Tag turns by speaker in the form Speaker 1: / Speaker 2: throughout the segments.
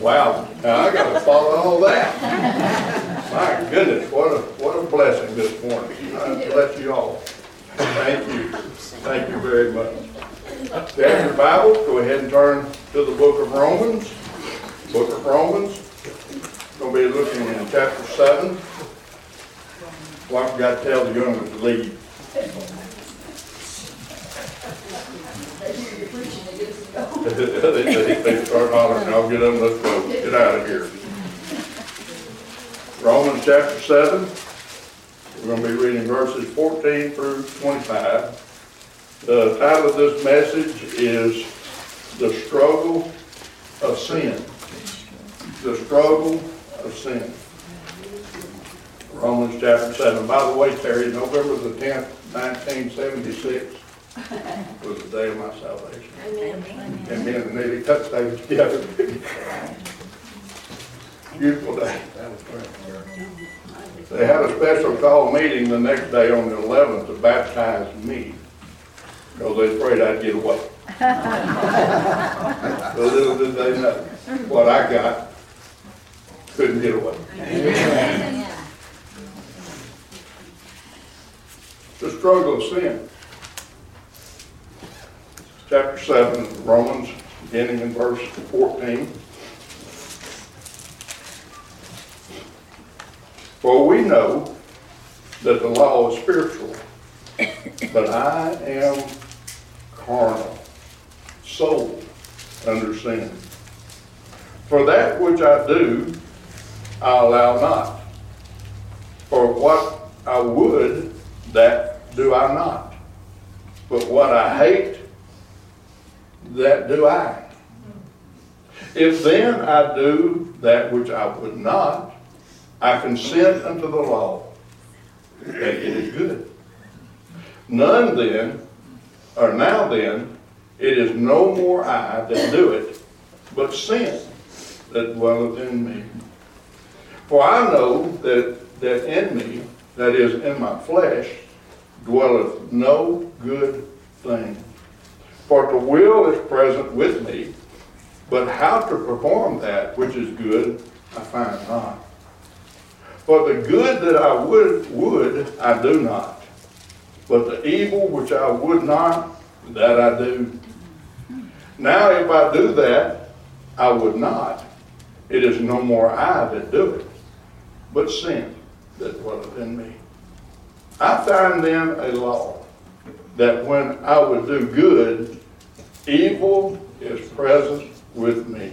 Speaker 1: Wow, now I gotta follow all that. My goodness, what a, what a blessing this morning. I bless you all. Thank you. Thank you very much. If you have your Bibles, go ahead and turn to the book of Romans. Book of Romans. Gonna be looking in chapter seven. Well, I forgot to tell the young to leave. They, start hollering, I'll get them, let's go, get out of here. Romans chapter seven, we're gonna be reading verses fourteen through twenty-five. The title of this message is The Struggle of Sin. The Struggle of Sin. Romans chapter seven. By the way, Terry, November the tenth, nineteen seventy-six was the day of my salvation. And me and Nellie touched those together. Beautiful day. They had a special call meeting the next day on the eleventh to baptize me. Because they afraid I'd get away. So little did they know, what I got, couldn't get away. The struggle of sin. Chapter seven, Romans, beginning in verse fourteen. For we know that the law is spiritual, but I am carnal, sold under sin. For that which I do, I allow not. For what I would, that do I not. But what I hate, that do I. If then I do that which I would not, I consent unto the law that it is good. None then, or now then, it is no more I that do it, but sin that dwelleth in me. For I know that, that in me, that is in my flesh, dwelleth no good thing. For the will is present with me, but how to perform that which is good, I find not. For the good that I would, would, I do not. But the evil which I would not, that I do. Now if I do that, I would not. It is no more I that do it, but sin that dwelleth in me. I find then a law, that when I would do good, evil is present with me.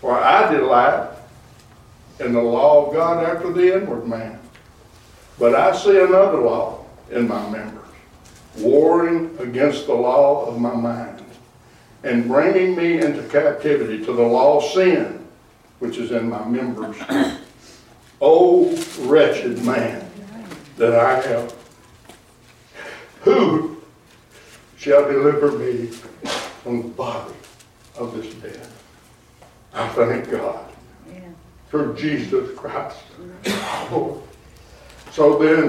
Speaker 1: For I delight in the law of God after the inward man. But I see another law in my members, warring against the law of my mind, and bringing me into captivity to the law of sin, which is in my members. O wretched man that I am, who shall deliver me from the body of this death? I thank God through Jesus Christ. So then,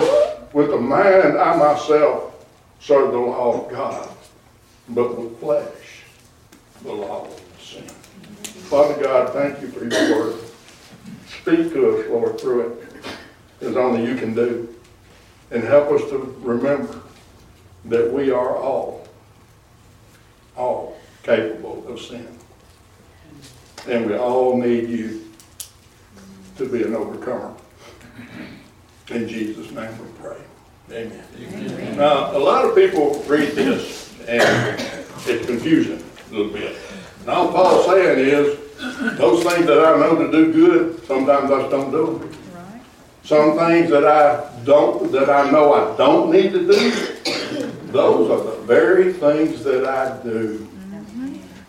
Speaker 1: with the mind, I myself serve the law of God, but with flesh, the law of sin. Father God, thank you for your word. Speak to us, Lord, through it, as only you can do. And help us to remember that we are all, all capable of sin. And we all need you to be an overcomer. In Jesus' name we pray. Amen. Amen. Now, a lot of people read this and it's confusing a little bit. And all Paul's saying is, those things that I know to do good, sometimes I just don't do them.
Speaker 2: Right.
Speaker 1: Some things that I don't, that I know I don't need to do, those are the very things that I do.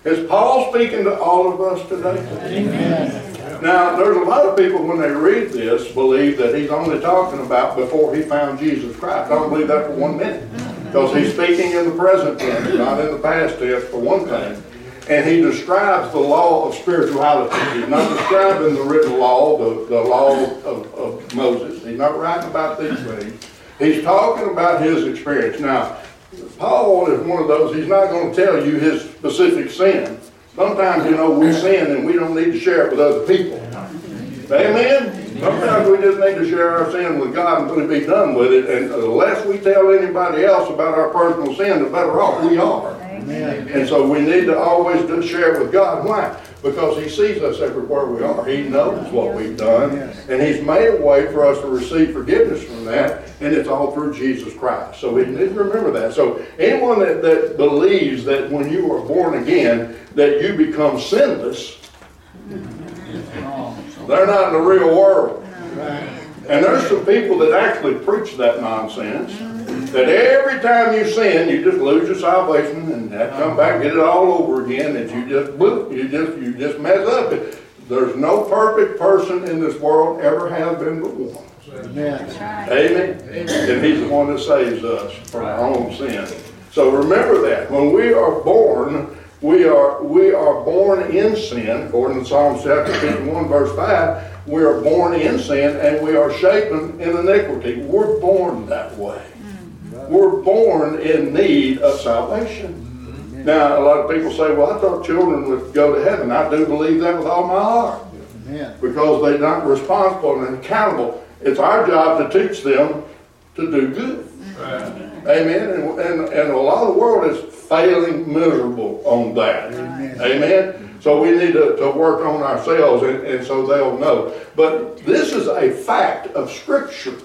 Speaker 1: Is Paul speaking to all of us today? Amen. Now, there's a lot of people when they read this believe that he's only talking about before he found Jesus Christ. I don't believe that for one minute. Because he's speaking in the present tense, not in the past tense, for one thing. And he describes the law of spirituality. He's not describing the written law, the, the law of, of Moses. He's not writing about these things. He's talking about his experience. Now, Paul is one of those, he's not going to tell you his specific sin, Sometimes, you know, we sin and we don't need to share it with other people. Amen? Sometimes we just need to share our sin with God and be done with it. And the less we tell anybody else about our personal sin, the better off we are. Amen. And so we need to always share it with God. Why? Because He sees us everywhere we are. He knows what we've done. And He's made a way for us to receive forgiveness from that. And it's all through Jesus Christ. So we need to remember that. So anyone that, that believes that when you are born again, that you become sinless, they're not in the real world. And there's some people that actually preach that nonsense. Mm-hmm. That every time you sin, you just lose your salvation and have to come back and get it all over again. That you just you just you just mess up. There's no perfect person in this world ever has been but one. Amen. Amen. And He's the one that saves us from our own sin. So remember that when we are born, we are we are born in sin, according to Psalm chapter 51, verse 5. We are born in sin and we are shapen in iniquity. We're born that way. We're born in need of salvation. Mm-hmm. Now, a lot of people say, well, I thought children would go to heaven. I do believe that with all my heart. Because they're not responsible and accountable. It's our job to teach them to do good. Right. Amen. And, and, and a lot of the world is failing miserable on that. Amen. Amen. So we need to, to work on ourselves and, and so they'll know. But this is a fact of Scripture.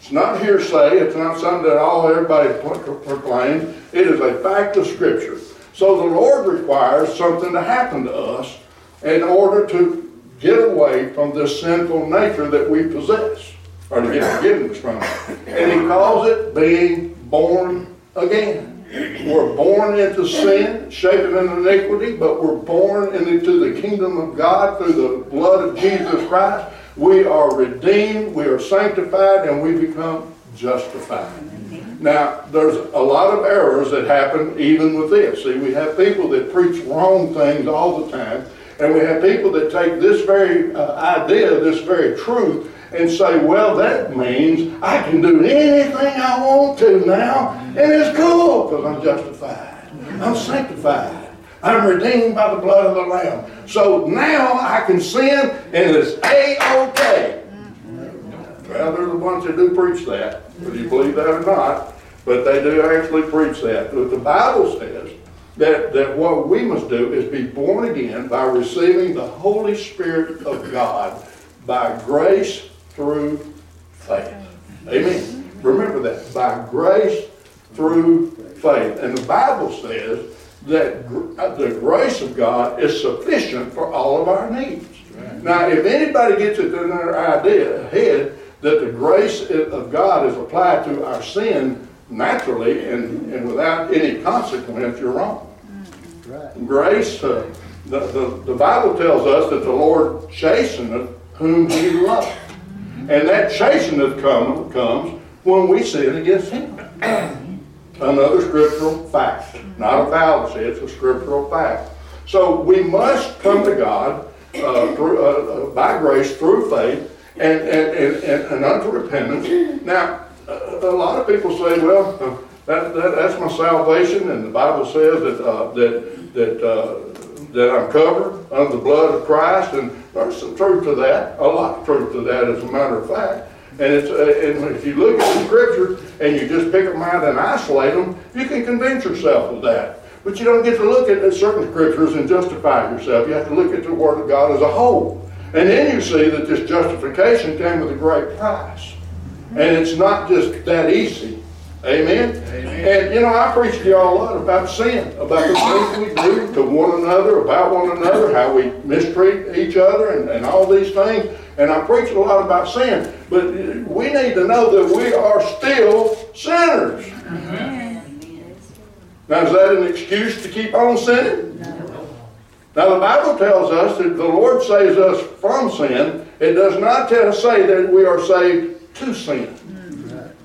Speaker 1: It's not hearsay. It's not something that all everybody proclaims. It is a fact of Scripture. So the Lord requires something to happen to us in order to get away from this sinful nature that we possess, or to get forgiveness from it. And He calls it being born again. We're born into sin, shapen in iniquity, but we're born into the kingdom of God through the blood of Jesus Christ. We are redeemed, we are sanctified, and we become justified. Now, there's a lot of errors that happen even with this. See, we have people that preach wrong things all the time, and we have people that take this very uh, idea, this very truth, and say, well, that means I can do anything I want to now, and it's cool because I'm justified. I'm sanctified. I'm redeemed by the blood of the Lamb. So now I can sin, and it's A-OK. Well, there's a bunch that do preach that, whether you believe that or not, but they do actually preach that. But the Bible says that, that what we must do is be born again by receiving the Holy Spirit of God by grace through faith. Amen. Remember that. By grace through faith. And the Bible says that uh, the grace of God is sufficient for all of our needs. Now, if anybody gets it in their idea head that the grace of God is applied to our sin naturally and, and without any consequence, you're wrong. Right. Grace, uh, the, the, the Bible tells us that the Lord chasteneth whom he loves. And that chastening come, comes when we sin against Him. Another scriptural fact. Not a fallacy, it's a scriptural fact. So we must come to God uh, through, uh, uh by grace through faith and, and, and, and, unto repentance. Now, a lot of people say, well, that, that, that's my salvation, and the Bible says that, uh, that, that uh, that I'm covered under the blood of Christ, and there's some truth to that, a lot of truth to that, as a matter of fact. And, it's, uh, and if you look at the scriptures and you just pick them out and isolate them, you can convince yourself of that. But you don't get to look at certain scriptures and justify yourself. You have to look at the Word of God as a whole. And then you see that this justification came with a great price. And it's not just that easy. Amen? Amen? And you know, I preach to y'all a lot about sin, about the things we do to one another, about one another, how we mistreat each other, and, and all these things. And I preach a lot about sin. But we need to know that we are still sinners. Now, is that an excuse to keep on sinning? No. Now, the Bible tells us that the Lord saves us from sin. It does not tell, say that we are saved to sin.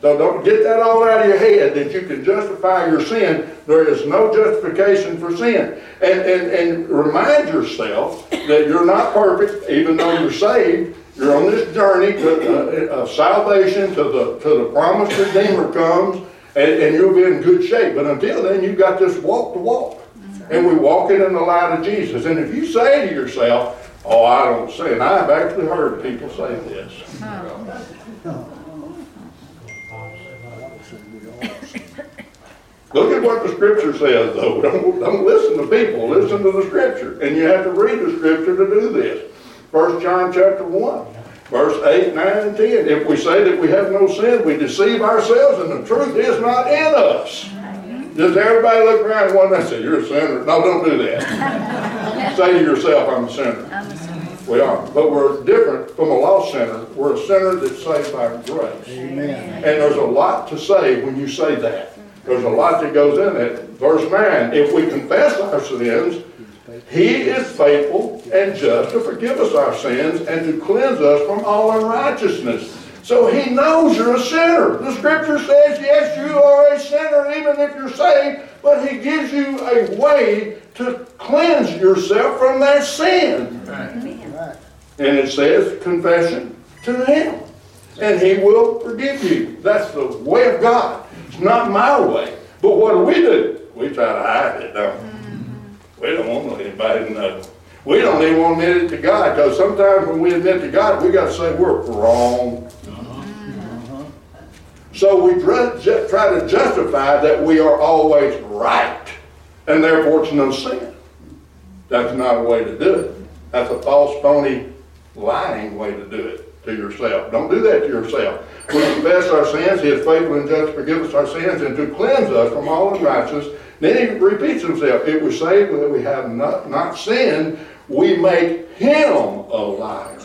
Speaker 1: So don't get that all out of your head that you can justify your sin. There is no justification for sin. And, and, and remind yourself that you're not perfect, even though you're saved. You're on this journey to uh, uh, salvation, to the, to the promised Redeemer comes, and, and you'll be in good shape. But until then, you've got this walk to walk. and we walk in the light of Jesus. And if you say to yourself, oh, I don't sin, and I've actually heard people say this. Look at what the scripture says, though. Don't, don't listen to people. Listen to the scripture. And you have to read the scripture to do this. First John chapter 1, verse 8, 9, and 10. If we say that we have no sin, we deceive ourselves, and the truth is not in us. Does everybody look around and one and say, You're a sinner? No, don't do that. say to yourself, I'm a sinner.
Speaker 2: I'm a sinner.
Speaker 1: We are. But we're different from a lost sinner. We're a sinner that's saved by grace.
Speaker 3: Amen.
Speaker 1: And there's a lot to say when you say that. There's a lot that goes in it. Verse 9, if we confess our sins, he is faithful and just to forgive us our sins and to cleanse us from all unrighteousness. So he knows you're a sinner. The scripture says, yes, you are a sinner even if you're saved, but he gives you a way to cleanse yourself from that sin. And it says confession to him. And he will forgive you. That's the way of God. It's not my way. But what do we do? We try to hide it, don't we? We don't want anybody to know. We don't even want to admit it to God because sometimes when we admit to God, we got to say we're wrong. Uh-huh. So we try to justify that we are always right, and therefore it's no sin. That's not a way to do it. That's a false, phony, lying way to do it to yourself. Don't do that to yourself. We confess our sins, He is faithful and just to forgive us our sins and to cleanse us from all unrighteousness. Then He repeats Himself. If we say that we have not, not sinned, we make Him a liar.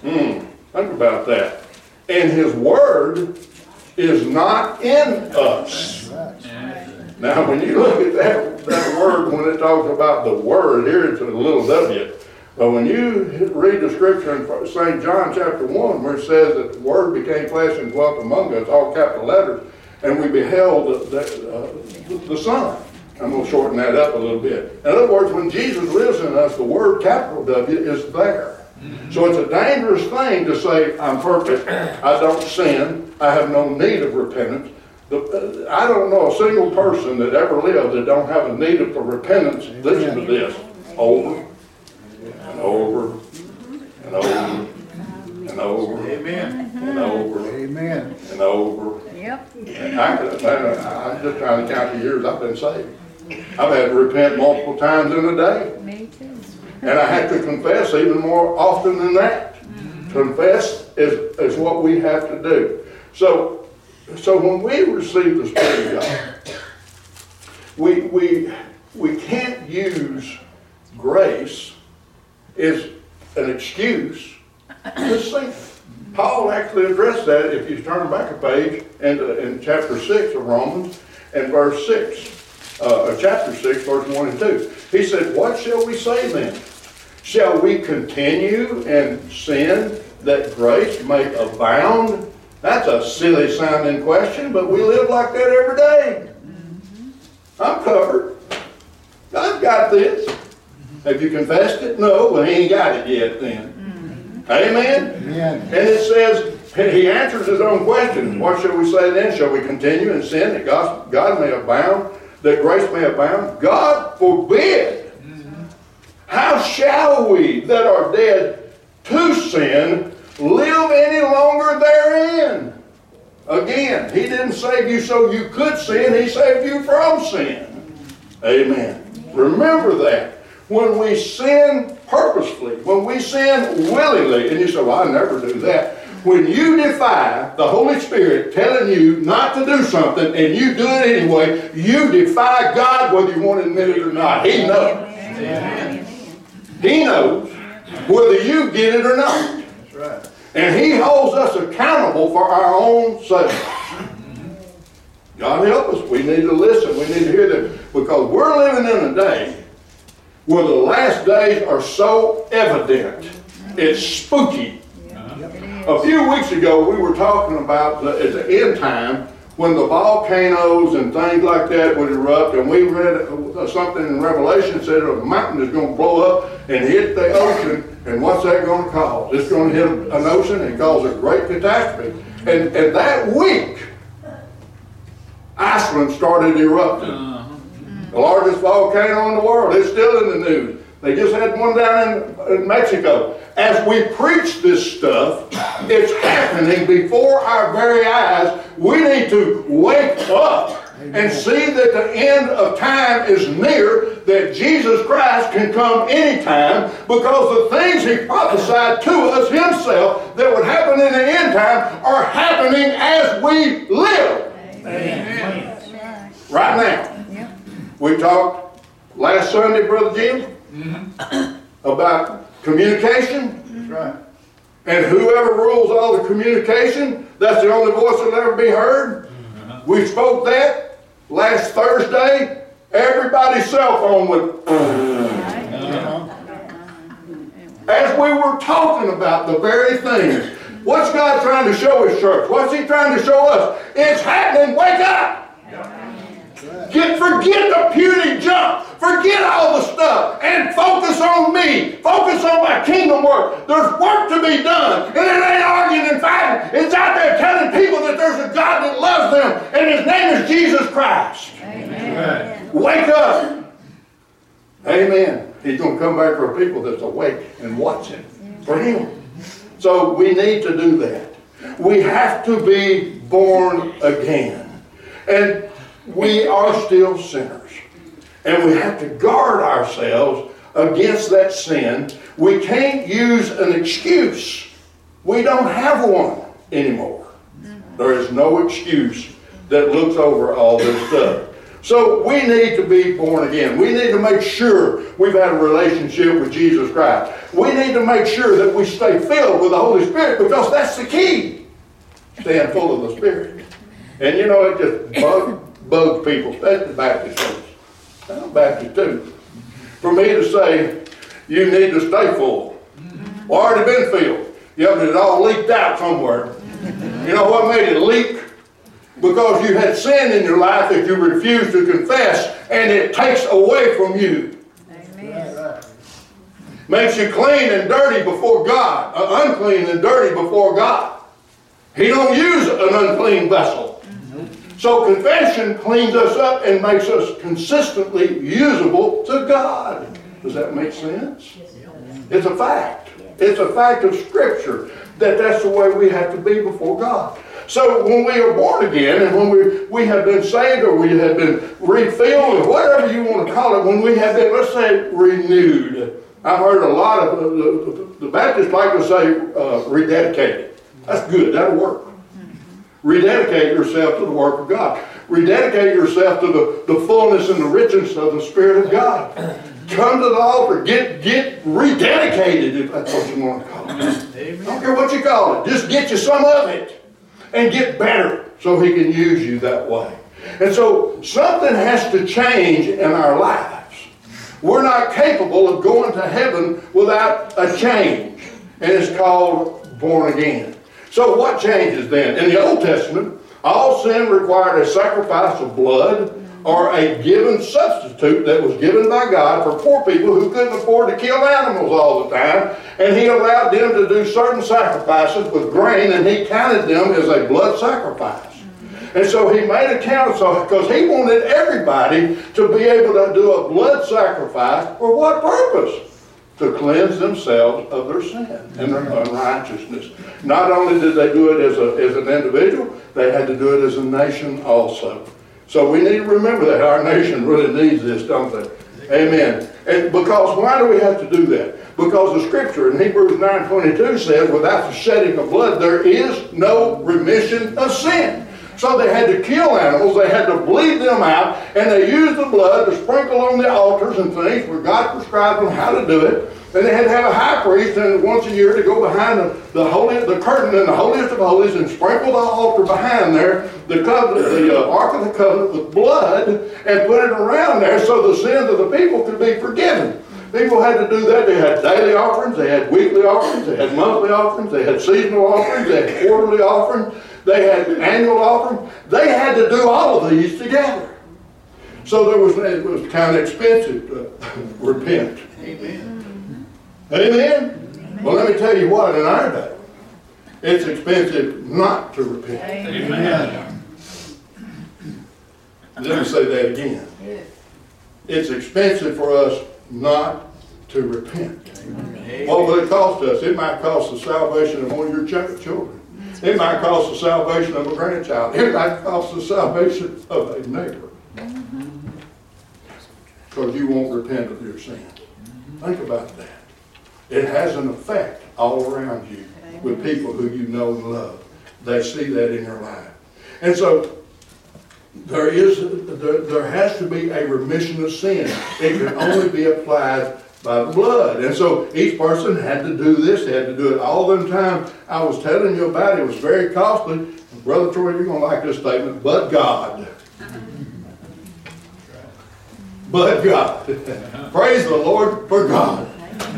Speaker 1: Hmm, think about that. And His Word is not in us. Now, when you look at that, that word, when it talks about the word, here it's a little w. But when you read the scripture in St. John chapter 1, where it says that the word became flesh and dwelt among us, all capital letters, and we beheld the, the, uh, the Son. I'm going to shorten that up a little bit. In other words, when Jesus lives in us, the word capital W is there. So it's a dangerous thing to say, I'm perfect, I don't sin, I have no need of repentance. The- uh, I don't know a single person that ever lived that don't have a need for repentance. Listen to this, over and over and over and over
Speaker 4: Amen.
Speaker 1: and over
Speaker 3: Amen.
Speaker 1: and over.
Speaker 2: Yep.
Speaker 1: And I, I'm just trying to count the years I've been saved. I've had to repent multiple times in a day.
Speaker 2: Me too.
Speaker 1: And I have to confess even more often than that. Mm-hmm. Confess is, is what we have to do. So, so when we receive the Spirit of God, we, we, we can't use grace as an excuse to sin. Paul actually addressed that if you turn back a page in, in chapter 6 of Romans and verse 6, uh, chapter 6, verse 1 and 2. He said, What shall we say then? Shall we continue in sin that grace may abound? That's a silly sounding question, but we live like that every day. I'm covered. I've got this. Have you confessed it? No, well, he ain't got it yet then. Amen?
Speaker 3: Amen.
Speaker 1: And it says, he answers his own question. What shall we say then? Shall we continue in sin that God, God may abound, that grace may abound? God forbid. Mm-hmm. How shall we that are dead to sin live any longer therein? Again, he didn't save you so you could sin, he saved you from sin. Mm-hmm. Amen. Remember that. When we sin purposefully, when we sin willingly, and you say, well, I never do that. When you defy the Holy Spirit telling you not to do something and you do it anyway, you defy God whether you want to admit it or not. He knows.
Speaker 2: Amen.
Speaker 1: He knows whether you get it or not.
Speaker 4: That's right.
Speaker 1: And He holds us accountable for our own sake. God help us. We need to listen. We need to hear them. Because we're living in a day where the last days are so evident. It's spooky. A few weeks ago, we were talking about the, at the end time when the volcanoes and things like that would erupt, and we read uh, something in Revelation said a mountain is going to blow up and hit the ocean, and what's that going to cause? It's going to hit an ocean and cause a great catastrophe. And, and that week, Iceland started erupting. The largest volcano in the world. It's still in the news. They just had one down in, in Mexico. As we preach this stuff, it's happening before our very eyes. We need to wake up and see that the end of time is near, that Jesus Christ can come anytime because the things he prophesied to us himself that would happen in the end time are happening as we live right now. We talked last Sunday, Brother Jim, mm-hmm. about communication.
Speaker 3: That's right.
Speaker 1: And whoever rules all the communication, that's the only voice that'll ever be heard. Mm-hmm. We spoke that last Thursday. Everybody's cell phone would. Mm-hmm. As we were talking about the very things, what's God trying to show His church? What's He trying to show us? It's happening. Wake up! Get, forget the puny junk. Forget all the stuff and focus on me. Focus on my kingdom work. There's work to be done. And it ain't arguing and fighting. It's out there telling people that there's a God that loves them and his name is Jesus Christ.
Speaker 3: Amen.
Speaker 1: Wake up. Amen. He's going to come back for people that's awake and watching for him. So we need to do that. We have to be born again. And we are still sinners. And we have to guard ourselves against that sin. We can't use an excuse. We don't have one anymore. There is no excuse that looks over all this stuff. So we need to be born again. We need to make sure we've had a relationship with Jesus Christ. We need to make sure that we stay filled with the Holy Spirit because that's the key. Staying full of the Spirit. And you know, it just bugs, bugs people, especially Baptist folks. I'm Baptist too. For me to say, you need to stay full. Well, already been filled. Yeah, but it all leaked out somewhere. You know what made it leak? Because you had sin in your life that you refused to confess, and it takes away from you. Makes you clean and dirty before God, uh, unclean and dirty before God. He don't use an unclean vessel. So confession cleans us up and makes us consistently usable to God. Does that make sense? It's a fact. It's a fact of Scripture that that's the way we have to be before God. So when we are born again and when we, we have been saved or we have been refilled or whatever you want to call it, when we have been, let's say, renewed. I've heard a lot of, the, the, the Baptists like to say uh, rededicated. That's good, that'll work. Rededicate yourself to the work of God. Rededicate yourself to the, the fullness and the richness of the Spirit of God. Come to the altar. Get get rededicated, if that's what you want to call it. I don't care what you call it. Just get you some of it and get better so He can use you that way. And so something has to change in our lives. We're not capable of going to heaven without a change. And it's called born again. So what changes then? In the Old Testament, all sin required a sacrifice of blood or a given substitute that was given by God for poor people who couldn't afford to kill animals all the time. And he allowed them to do certain sacrifices with grain and he counted them as a blood sacrifice. And so he made a count so because he wanted everybody to be able to do a blood sacrifice for what purpose? To cleanse themselves of their sin and their unrighteousness. Not only did they do it as, a, as an individual, they had to do it as a nation also. So we need to remember that our nation really needs this, don't they? Amen. And because why do we have to do that? Because the scripture in Hebrews 9.22 says, without the shedding of blood, there is no remission of sin. So they had to kill animals, they had to bleed them out, and they used the blood to sprinkle on the altars and things where God prescribed them how to do it. And they had to have a high priest and once a year to go behind the, the holy the curtain in the holiest of holies and sprinkle the altar behind there, the covenant, the uh, ark of the covenant with blood, and put it around there so the sins of the people could be forgiven. People had to do that. They had daily offerings, they had weekly offerings, they had monthly offerings, they had seasonal offerings, they had quarterly offerings, they had an annual offering. They had to do all of these together. So there was it was kind of expensive to repent.
Speaker 3: Amen.
Speaker 1: Amen? Well, let me tell you what, in our day, it's expensive not to repent. Amen.
Speaker 3: Amen.
Speaker 1: Let me say that again. it's expensive for us not to repent. What will it cost us? It might cost the salvation of one of your ch- children. It might cost the salvation of a grandchild. It might cost the salvation of a neighbor. Because you won't repent of your sin. Think about that. It has an effect all around you with people who you know and love. They see that in your life. And so there is there, there has to be a remission of sin. It can only be applied by the blood. And so each person had to do this, they had to do it all the time. I was telling you about it, it was very costly. Brother Troy, you're gonna like this statement, but God. But God. Praise the Lord for God.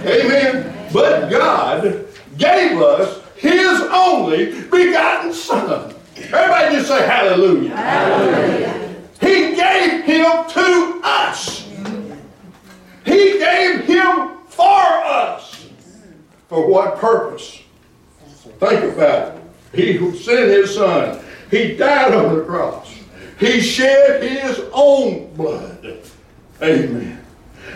Speaker 1: Amen. But God gave us his only begotten Son. Everybody just say hallelujah. hallelujah. He gave him to us. He gave him for us. For what purpose? Think about it. He who sent his son. He died on the cross. He shed his own blood. Amen.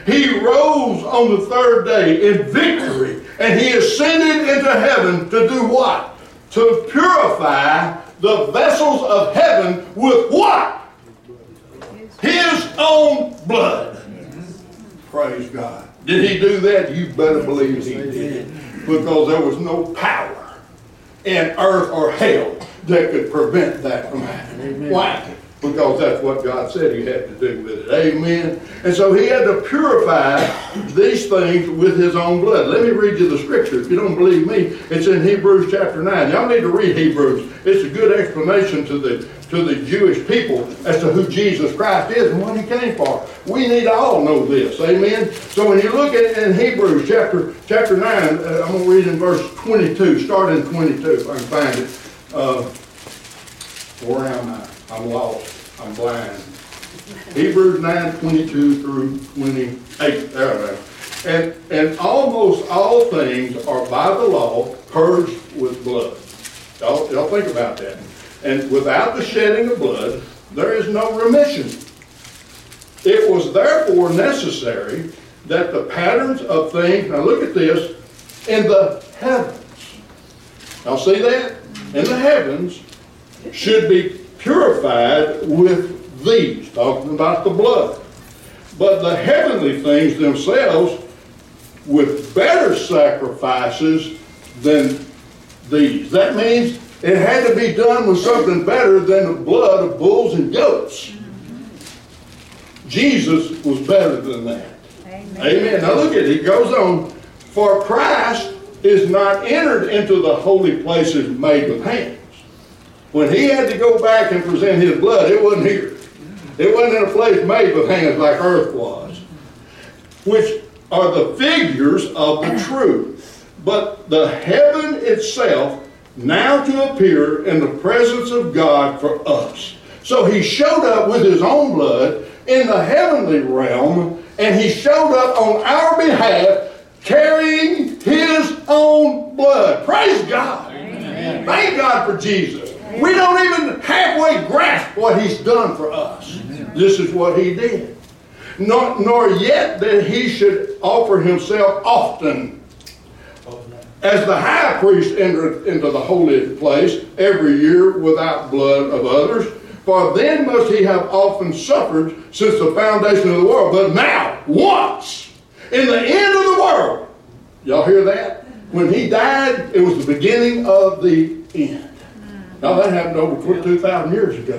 Speaker 1: He rose on the third day in victory and he ascended into heaven to do what? To purify the vessels of heaven with what? His own blood. Praise God. Did he do that? You better believe he did. Because there was no power in earth or hell that could prevent that from happening. Why? Because that's what God said he had to do with it. Amen. And so he had to purify these things with his own blood. Let me read you the scripture. If you don't believe me, it's in Hebrews chapter 9. Y'all need to read Hebrews. It's a good explanation to the to the Jewish people as to who Jesus Christ is and what he came for. We need to all know this. Amen. So when you look at it in Hebrews chapter chapter 9, uh, I'm going to read in verse 22, start in 22 if I can find it. Uh, where am I? I'm lost. I'm blind. Hebrews 9, 22 through 28. There I am. And, and almost all things are by the law purged with blood. Y'all, y'all think about that. And without the shedding of blood, there is no remission. It was therefore necessary that the patterns of things, now look at this, in the heavens. Now see that? In the heavens should be purified with these, talking about the blood. But the heavenly things themselves with better sacrifices than these. That means it had to be done with something better than the blood of bulls and goats. Mm-hmm. Jesus was better than that. Amen. Amen. Now look at it. He goes on. For Christ is not entered into the holy places made with hands. When he had to go back and present his blood, it wasn't here. It wasn't in a place made with hands like earth was, which are the figures of the truth. But the heaven itself now to appear in the presence of God for us. So he showed up with his own blood in the heavenly realm, and he showed up on our behalf carrying his own blood. Praise God. Amen. Thank God for Jesus. Amen. We don't even halfway grasp what he's done for us. Amen. This is what he did. Nor, nor yet that he should offer himself often as the high priest entered into the holy place every year without blood of others, for then must he have often suffered since the foundation of the world. But now, once, in the end of the world, y'all hear that? When he died, it was the beginning of the end. Now that happened over 2,000 years ago.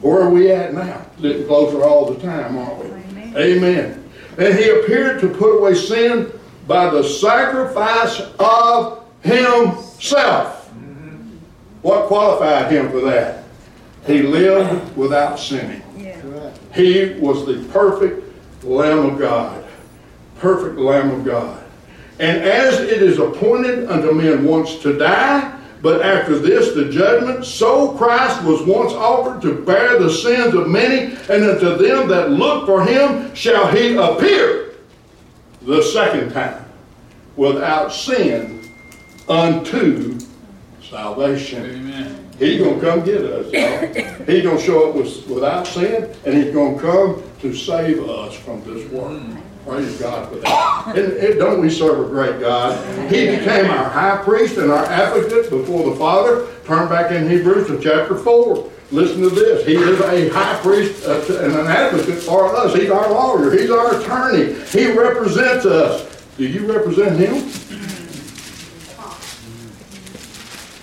Speaker 1: Where are we at now? Getting closer all the time, aren't we? Amen. Amen. And he appeared to put away sin by the sacrifice of himself. What qualified him for that? He lived without sinning. He was the perfect Lamb of God. Perfect Lamb of God. And as it is appointed unto men once to die, but after this the judgment, so Christ was once offered to bear the sins of many, and unto them that look for him shall he appear the second time without sin unto salvation. Amen. He's gonna come get us, y'all. He's gonna show up with, without sin, and he's gonna come to save us from this world. Praise God for that. And, and don't we serve a great God? He became our high priest and our advocate before the Father. Turn back in Hebrews to chapter four. Listen to this. He is a high priest uh, and an advocate for us. He's our lawyer. He's our attorney. He represents us. Do you represent him?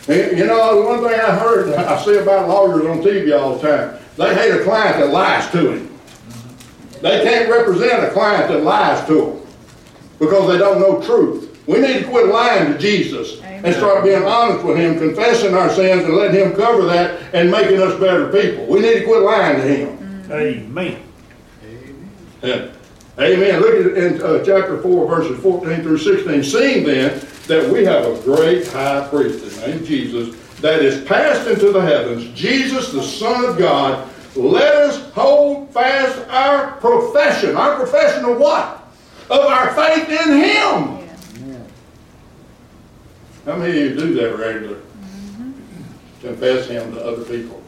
Speaker 1: You know, one thing I heard, I see about lawyers on TV all the time, they hate a client that lies to him. They can't represent a client that lies to them because they don't know truth. We need to quit lying to Jesus and start being honest with Him, confessing our sins and letting Him cover that and making us better people. We need to quit lying to Him.
Speaker 2: Amen.
Speaker 1: Yeah. Amen. Look at in uh, chapter 4, verses 14 through 16. Seeing then that we have a great high priest, his name Jesus, that is passed into the heavens, Jesus, the Son of God, let us hold fast our profession. Our profession of what? Of our faith in Him. How many of you do that regularly? Mm-hmm. Confess Him to other people,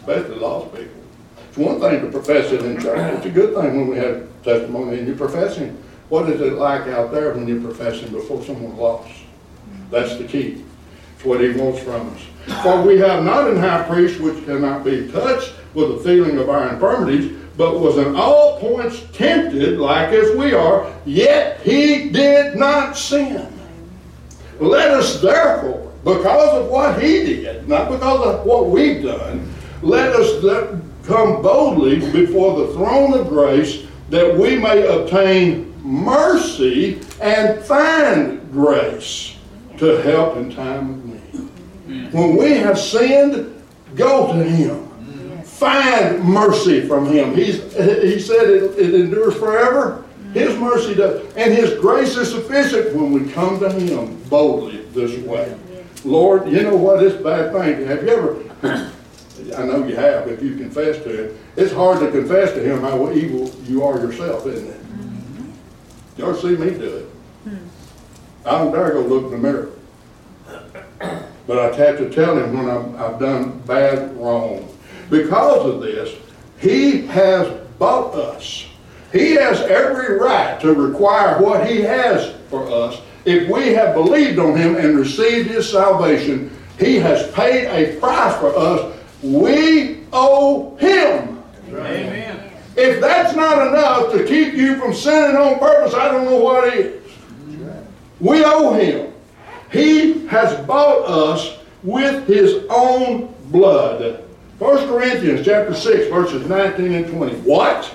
Speaker 1: especially lost people. It's one thing to profess it in church. It's a good thing when we have testimony and you're professing. What is it like out there when you're professing before someone lost? Mm-hmm. That's the key. It's what he wants from us. For we have not an high priest which cannot be touched with the feeling of our infirmities, but was in all points tempted like as we are, yet he did not sin. Let us therefore, because of what he did, not because of what we've done, let us th- come boldly before the throne of grace that we may obtain mercy and find grace to help in time of need. When we have sinned, go to him. Find mercy from him. He's, he said it, it endures forever. His mercy does. And his grace is sufficient when we come to him boldly this way. Lord, you know what? It's a bad thing. Have you ever, I know you have, if you confess to him, it's hard to confess to him how evil you are yourself, isn't it? Mm-hmm. Y'all see me do it. Hmm. I don't dare go look in the mirror. But I have to tell him when I'm, I've done bad wrong. Because of this, he has bought us. He has every right to require what he has for us. If we have believed on him and received his salvation, he has paid a price for us. We owe him.
Speaker 2: Amen.
Speaker 1: If that's not enough to keep you from sinning on purpose, I don't know what is. We owe him. He has bought us with his own blood. 1 Corinthians chapter 6, verses 19 and 20. What?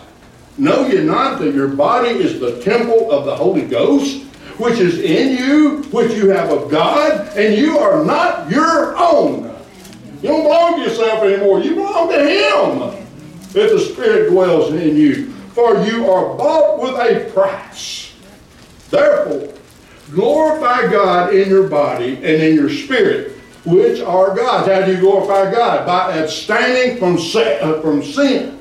Speaker 1: Know ye not that your body is the temple of the Holy Ghost, which is in you, which you have of God, and you are not your own. You don't belong to yourself anymore. You belong to Him. If the Spirit dwells in you. For you are bought with a price. Therefore, glorify God in your body and in your spirit, which are God's. How do you glorify God? By abstaining from. Uh, from sin.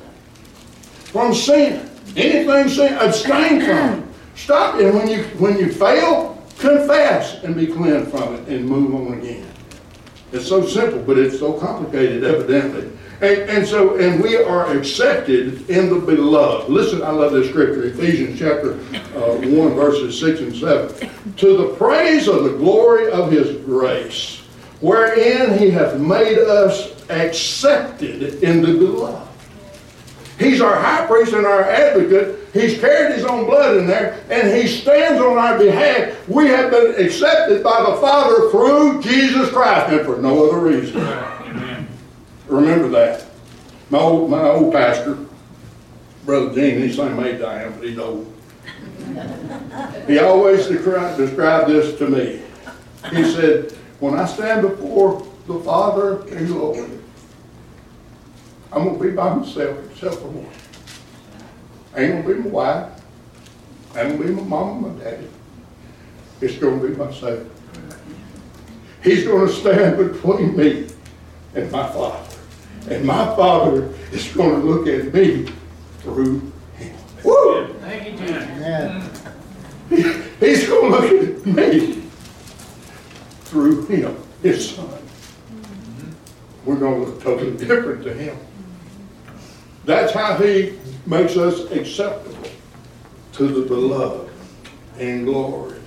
Speaker 1: From sin. Anything sin, abstain from it. Stop it. And when you when you fail, confess and be cleansed from it and move on again. It's so simple, but it's so complicated, evidently. And, and so, and we are accepted in the beloved. Listen, I love this scripture, Ephesians chapter uh, 1, verses 6 and 7. To the praise of the glory of his grace, wherein he hath made us accepted in the beloved. He's our high priest and our advocate. He's carried his own blood in there, and he stands on our behalf. We have been accepted by the Father through Jesus Christ, and for no other reason. Remember that. My old, my old pastor, Brother Gene, he's the same age I am, but he's old. He always described, described this to me. He said, when I stand before the Father and Lord, I'm gonna be by myself, except for one. Ain't gonna be my wife. Ain't gonna be my mama, my daddy. It's gonna be myself. He's gonna stand between me and my Father. And my Father is gonna look at me through him. Woo!
Speaker 2: Thank you, Jesus.
Speaker 3: Amen.
Speaker 1: He's gonna look at me through him, his son. Mm-hmm. we're gonna look totally different to him. That's how he makes us acceptable to the beloved in glory.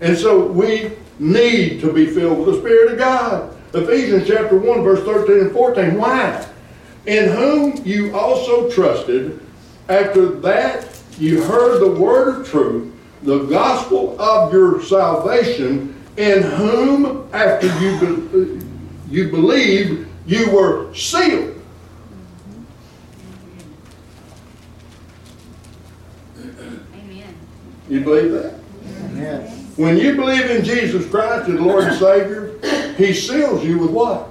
Speaker 1: And so we need to be filled with the Spirit of God. Ephesians chapter 1, verse 13 and 14. Why? In whom you also trusted, after that you heard the word of truth, the gospel of your salvation, in whom, after you, be- you believed, you were sealed. You believe that?
Speaker 3: Yes.
Speaker 1: When you believe in Jesus Christ as Lord and Savior, He seals you with what?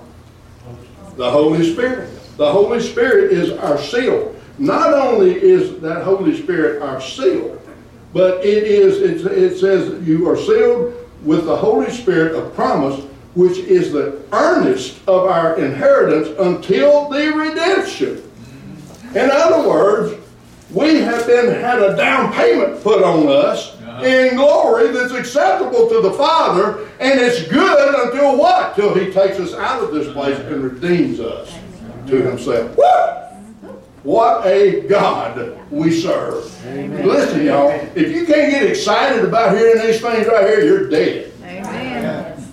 Speaker 1: The Holy Spirit. The Holy Spirit is our seal. Not only is that Holy Spirit our seal, but it is, it, it says you are sealed with the Holy Spirit of promise, which is the earnest of our inheritance until the redemption. In other words, we have been had a down payment put on us uh-huh. in glory that's acceptable to the Father, and it's good until what? Till He takes us out of this place and redeems us to Himself. What? What a God we serve. Listen, y'all, if you can't get excited about hearing these things right here, you're dead.
Speaker 3: Yes.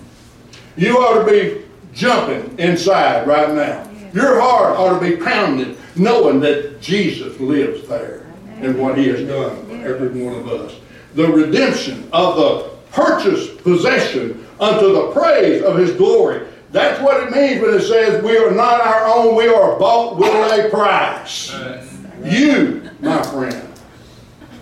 Speaker 1: You ought to be jumping inside right now. Your heart ought to be pounding, knowing that Jesus lives there and what He has done for every one of us. The redemption of the purchased possession unto the praise of His glory. That's what it means when it says we are not our own, we are bought with a price. You, my friend,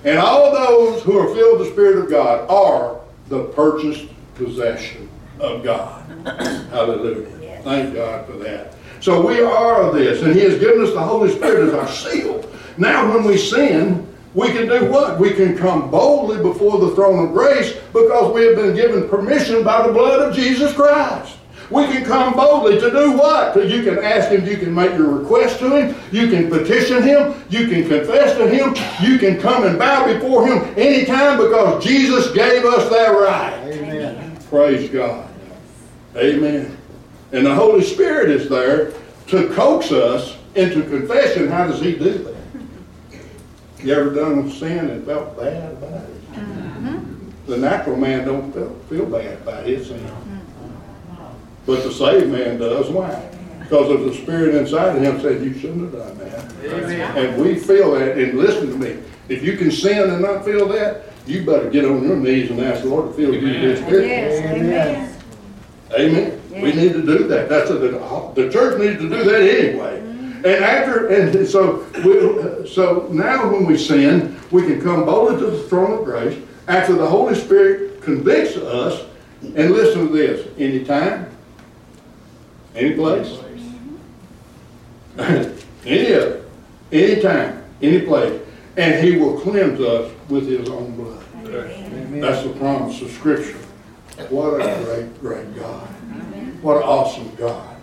Speaker 1: and all those who are filled with the Spirit of God are the purchased possession of God. Hallelujah. Thank God for that. So we are of this, and He has given us the Holy Spirit as our seal. Now, when we sin, we can do what? We can come boldly before the throne of grace because we have been given permission by the blood of Jesus Christ. We can come boldly to do what? You can ask Him, you can make your request to Him, you can petition Him, you can confess to Him, you can come and bow before Him anytime because Jesus gave us that right.
Speaker 3: Amen.
Speaker 1: Praise God. Amen. And the Holy Spirit is there to coax us into confession. How does He do that? You ever done sin and felt bad about it? Mm-hmm. The natural man don't feel, feel bad about his sin. But the saved man does. Why? Because of the spirit inside of him said, you shouldn't have done that.
Speaker 3: Amen.
Speaker 1: And we feel that, and listen to me, if you can sin and not feel that, you better get on your knees and ask the Lord to fill you with His Spirit.
Speaker 4: Yes, amen.
Speaker 1: Amen. We need to do that. That's a, the, the church needs to do that anyway. And after, and so, we, so now when we sin, we can come boldly to the throne of grace after the Holy Spirit convicts us. And listen to this: anytime, any place, any other, anytime, any place, and He will cleanse us with His own blood.
Speaker 3: Amen.
Speaker 1: That's the promise of Scripture. What a great, great God. What an awesome God.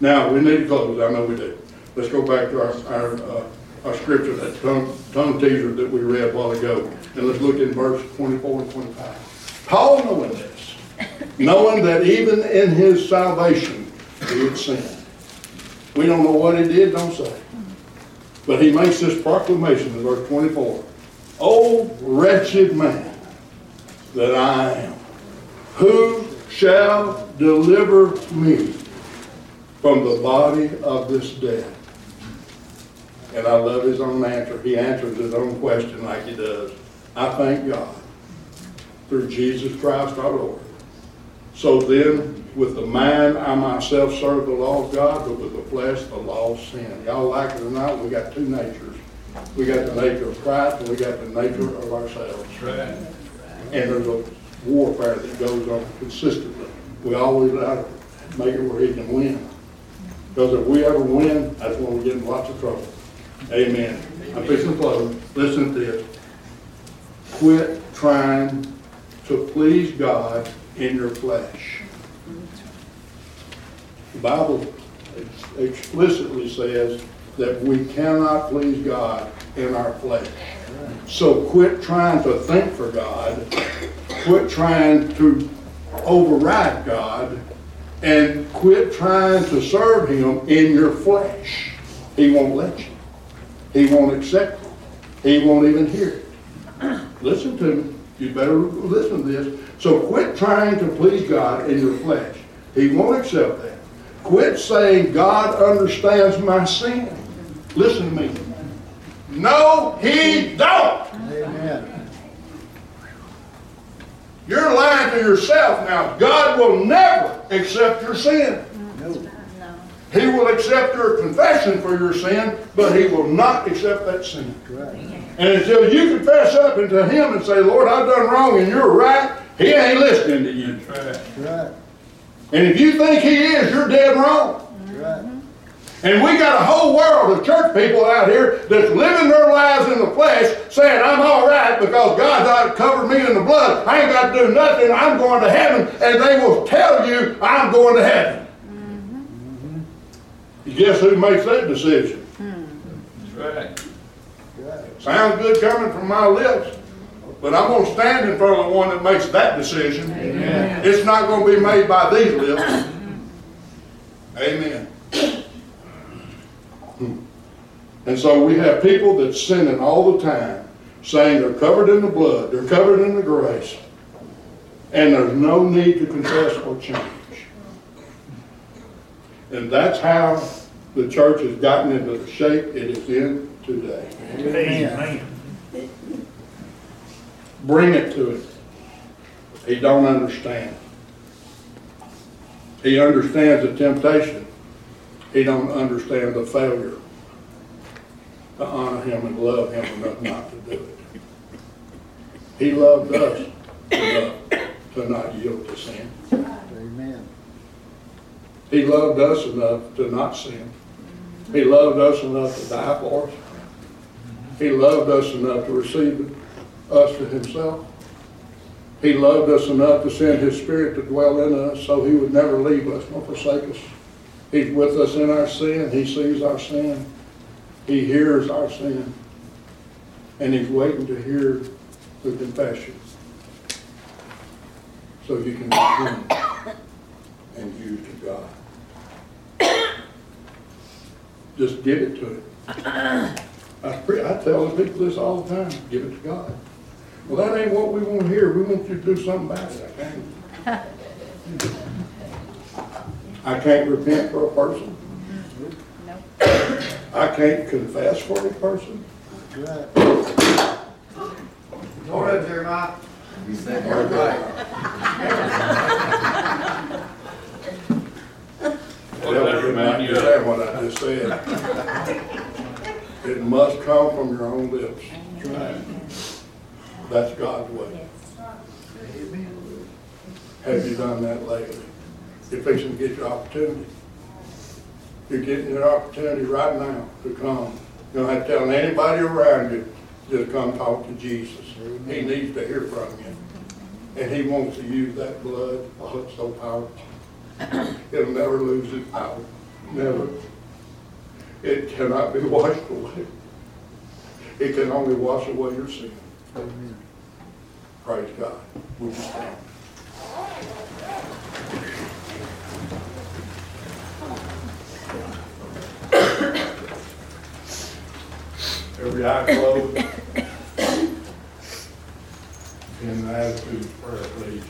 Speaker 1: Now, we need to close. I know we do. Let's go back to our, our, uh, our scripture, that tongue, tongue teaser that we read a while ago. And let's look in verse 24 and 25. Paul knowing this, knowing that even in his salvation, he had sinned. We don't know what he did, don't say. But he makes this proclamation in verse 24. O wretched man that I am, who shall deliver me from the body of this death? And I love his own answer. He answers his own question like he does. I thank God through Jesus Christ our Lord. So then, with the mind, I myself serve the law of God, but with the flesh, the law of sin. Y'all like it or not, we got two natures. We got the nature of Christ and we got the nature of ourselves.
Speaker 2: Right.
Speaker 1: And there's a warfare that goes on consistently. We always try to make it where he can win. Because if we ever win, that's when we get in lots of trouble. Amen. I'm fixing to close. Listen to this. Quit trying to please God in your flesh. The Bible ex- explicitly says that we cannot please God in our flesh. So quit trying to think for God. Quit trying to override God and quit trying to serve him in your flesh. He won't let you. He won't accept it. He won't even hear it. Listen to me. You better listen to this. So quit trying to please God in your flesh. He won't accept that. Quit saying God understands my sin. Listen to me. No, he don't.
Speaker 3: Amen.
Speaker 1: You're lying to yourself now. God will never accept your sin.
Speaker 3: No.
Speaker 1: He will accept your confession for your sin, but he will not accept that sin.
Speaker 3: Right.
Speaker 1: And until you confess up into him and say, Lord, I've done wrong and you're right, he ain't listening to you.
Speaker 2: Right.
Speaker 3: Right.
Speaker 1: And if you think he is, you're dead wrong. And we got a whole world of church people out here that's living their lives in the flesh, saying, I'm all right because God's out covered me in the blood. I ain't got to do nothing. I'm going to heaven. And they will tell you, I'm going to heaven. Mm-hmm. You guess who makes that decision? Mm-hmm.
Speaker 2: That's right.
Speaker 3: Right.
Speaker 1: Sounds good coming from my lips, but I'm going to stand in front of the one that makes that decision.
Speaker 3: Amen.
Speaker 1: It's not going to be made by these lips. Mm-hmm. Amen. And so we have people that's sinning all the time, saying they're covered in the blood, they're covered in the grace, and there's no need to confess or change. And that's how the church has gotten into the shape it is in today.
Speaker 2: Amen.
Speaker 1: Bring it to him. He don't understand. He understands the temptation. He don't understand the failure to honor him and love him enough not to do it. He loved us enough to not yield to sin.
Speaker 3: Amen.
Speaker 1: He loved us enough to not sin. He loved us enough to die for us. He loved us enough to receive us to himself. He loved us enough to send his spirit to dwell in us so he would never leave us nor forsake us. He's with us in our sin. He sees our sin. He hears our sin. And he's waiting to hear the confession. So you can repent and use to God. Just give it to him. I, pre- I tell the people this all the time, give it to God. Well, that ain't what we want to hear. We want you to do something about it. I can't. I can't repent for a person. I can't confess for a person.
Speaker 3: Right.
Speaker 5: Hold up, Jeremiah. You said you're right.
Speaker 2: Well,
Speaker 1: Devil
Speaker 2: that
Speaker 1: did
Speaker 2: remind you of,
Speaker 1: what I just said. It must come from your own lips. That's God's way. Have you done that lately? You're fixing to get your opportunity. You're getting your opportunity right now to come. You don't have to tell anybody around you, just come talk to Jesus. He needs to hear from you. And he wants to use that blood, oh, it's so powerful. It'll never lose its power, never. It cannot be washed away. It can only wash away your sin.
Speaker 3: Amen.
Speaker 1: Praise God. Would you stand? Every eye closed. In the attitude of prayer, please.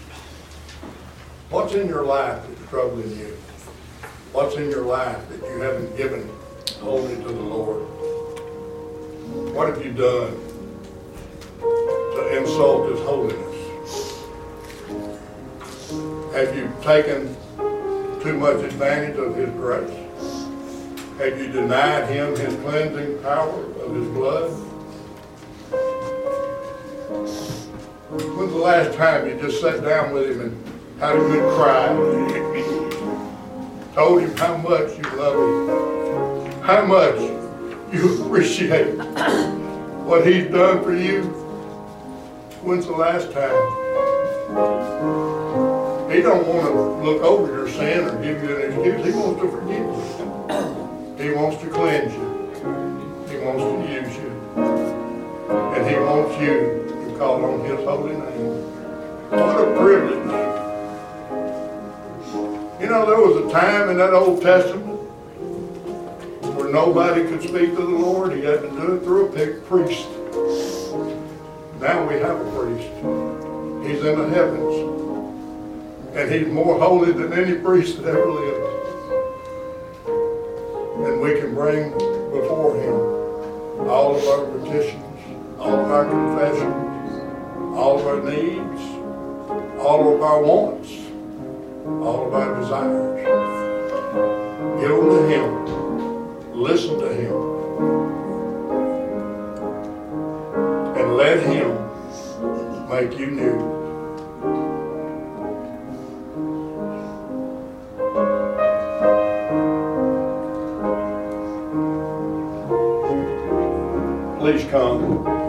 Speaker 1: What's in your life that's troubling you? What's in your life that you haven't given wholly to the Lord? What have you done to insult His holiness? Have you taken too much advantage of His grace? Have you denied Him His cleansing power of His blood? When's the last time you just sat down with Him and had a good cry? Told Him how much you love Him, how much you appreciate what He's done for you? When's the last time? He don't want to look over your sin or give you an excuse. He wants to forgive you. He wants to cleanse you. He wants to use you. And he wants you to call on his holy name. What a privilege. You know, there was a time in that Old Testament where nobody could speak to the Lord. He had to do it through a priest. Now we have a priest. He's in the heavens. And he's more holy than any priest that ever lived. And we can bring before him all of our petitions, all of our confessions, all of our needs, all of our wants, all of our desires. Give them to him. Listen to him. And let him make you new. Come.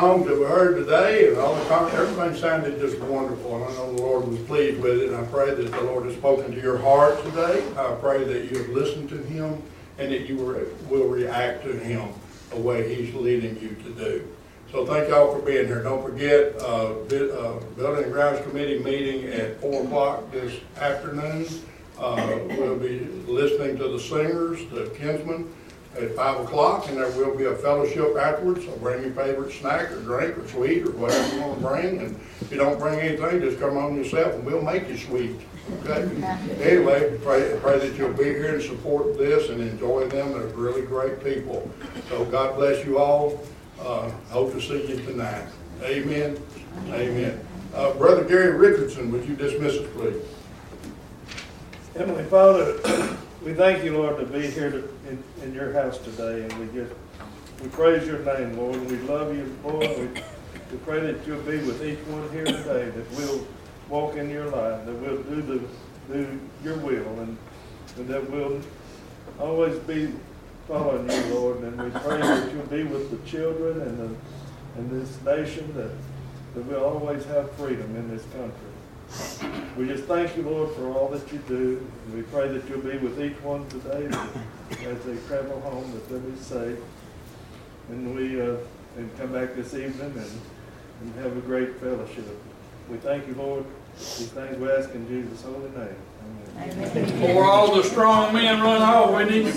Speaker 1: Songs that we heard today, and all the comments, everything sounded just wonderful, and I know the Lord was pleased with it, and I pray that the Lord has spoken to your heart today. I pray that you have listened to Him, and that you will- react to Him the way He's leading you to do. So thank y'all for being here. Don't forget, uh, uh, Building and Grounds Committee meeting at four o'clock this afternoon. Uh, we'll be listening to the singers, the Kingsmen, at five o'clock, and there will be a fellowship afterwards, so bring your favorite snack or drink or sweet or whatever you wanna bring, and if you don't bring anything, just come on yourself and we'll make you sweet, okay? Anyway, pray, pray that you'll be here and support this and enjoy them, they're really great people. So God bless you all, uh, hope to see you tonight. Amen. Amen. Uh, Brother Gary Richardson, would you dismiss us, please?
Speaker 6: Heavenly Father, we thank you, Lord, to be here to- in, in your house today, and we just, we praise your name, Lord, and we love you, Lord. We, we pray that you'll be with each one here today, that we'll walk in your light, that we'll do the, do your will, and, and that we'll always be following you, Lord, and we pray that you'll be with the children and the, and this nation, that, that we'll always have freedom in this country. We just thank you, Lord, for all that you do. We pray that you'll be with each one today as they travel home, that they'll be safe. And we, uh, and come back this evening and, and have a great fellowship. We thank you, Lord. These things we ask in Jesus' holy name. Amen.
Speaker 4: Amen.
Speaker 2: Before all the strong men run off, we need to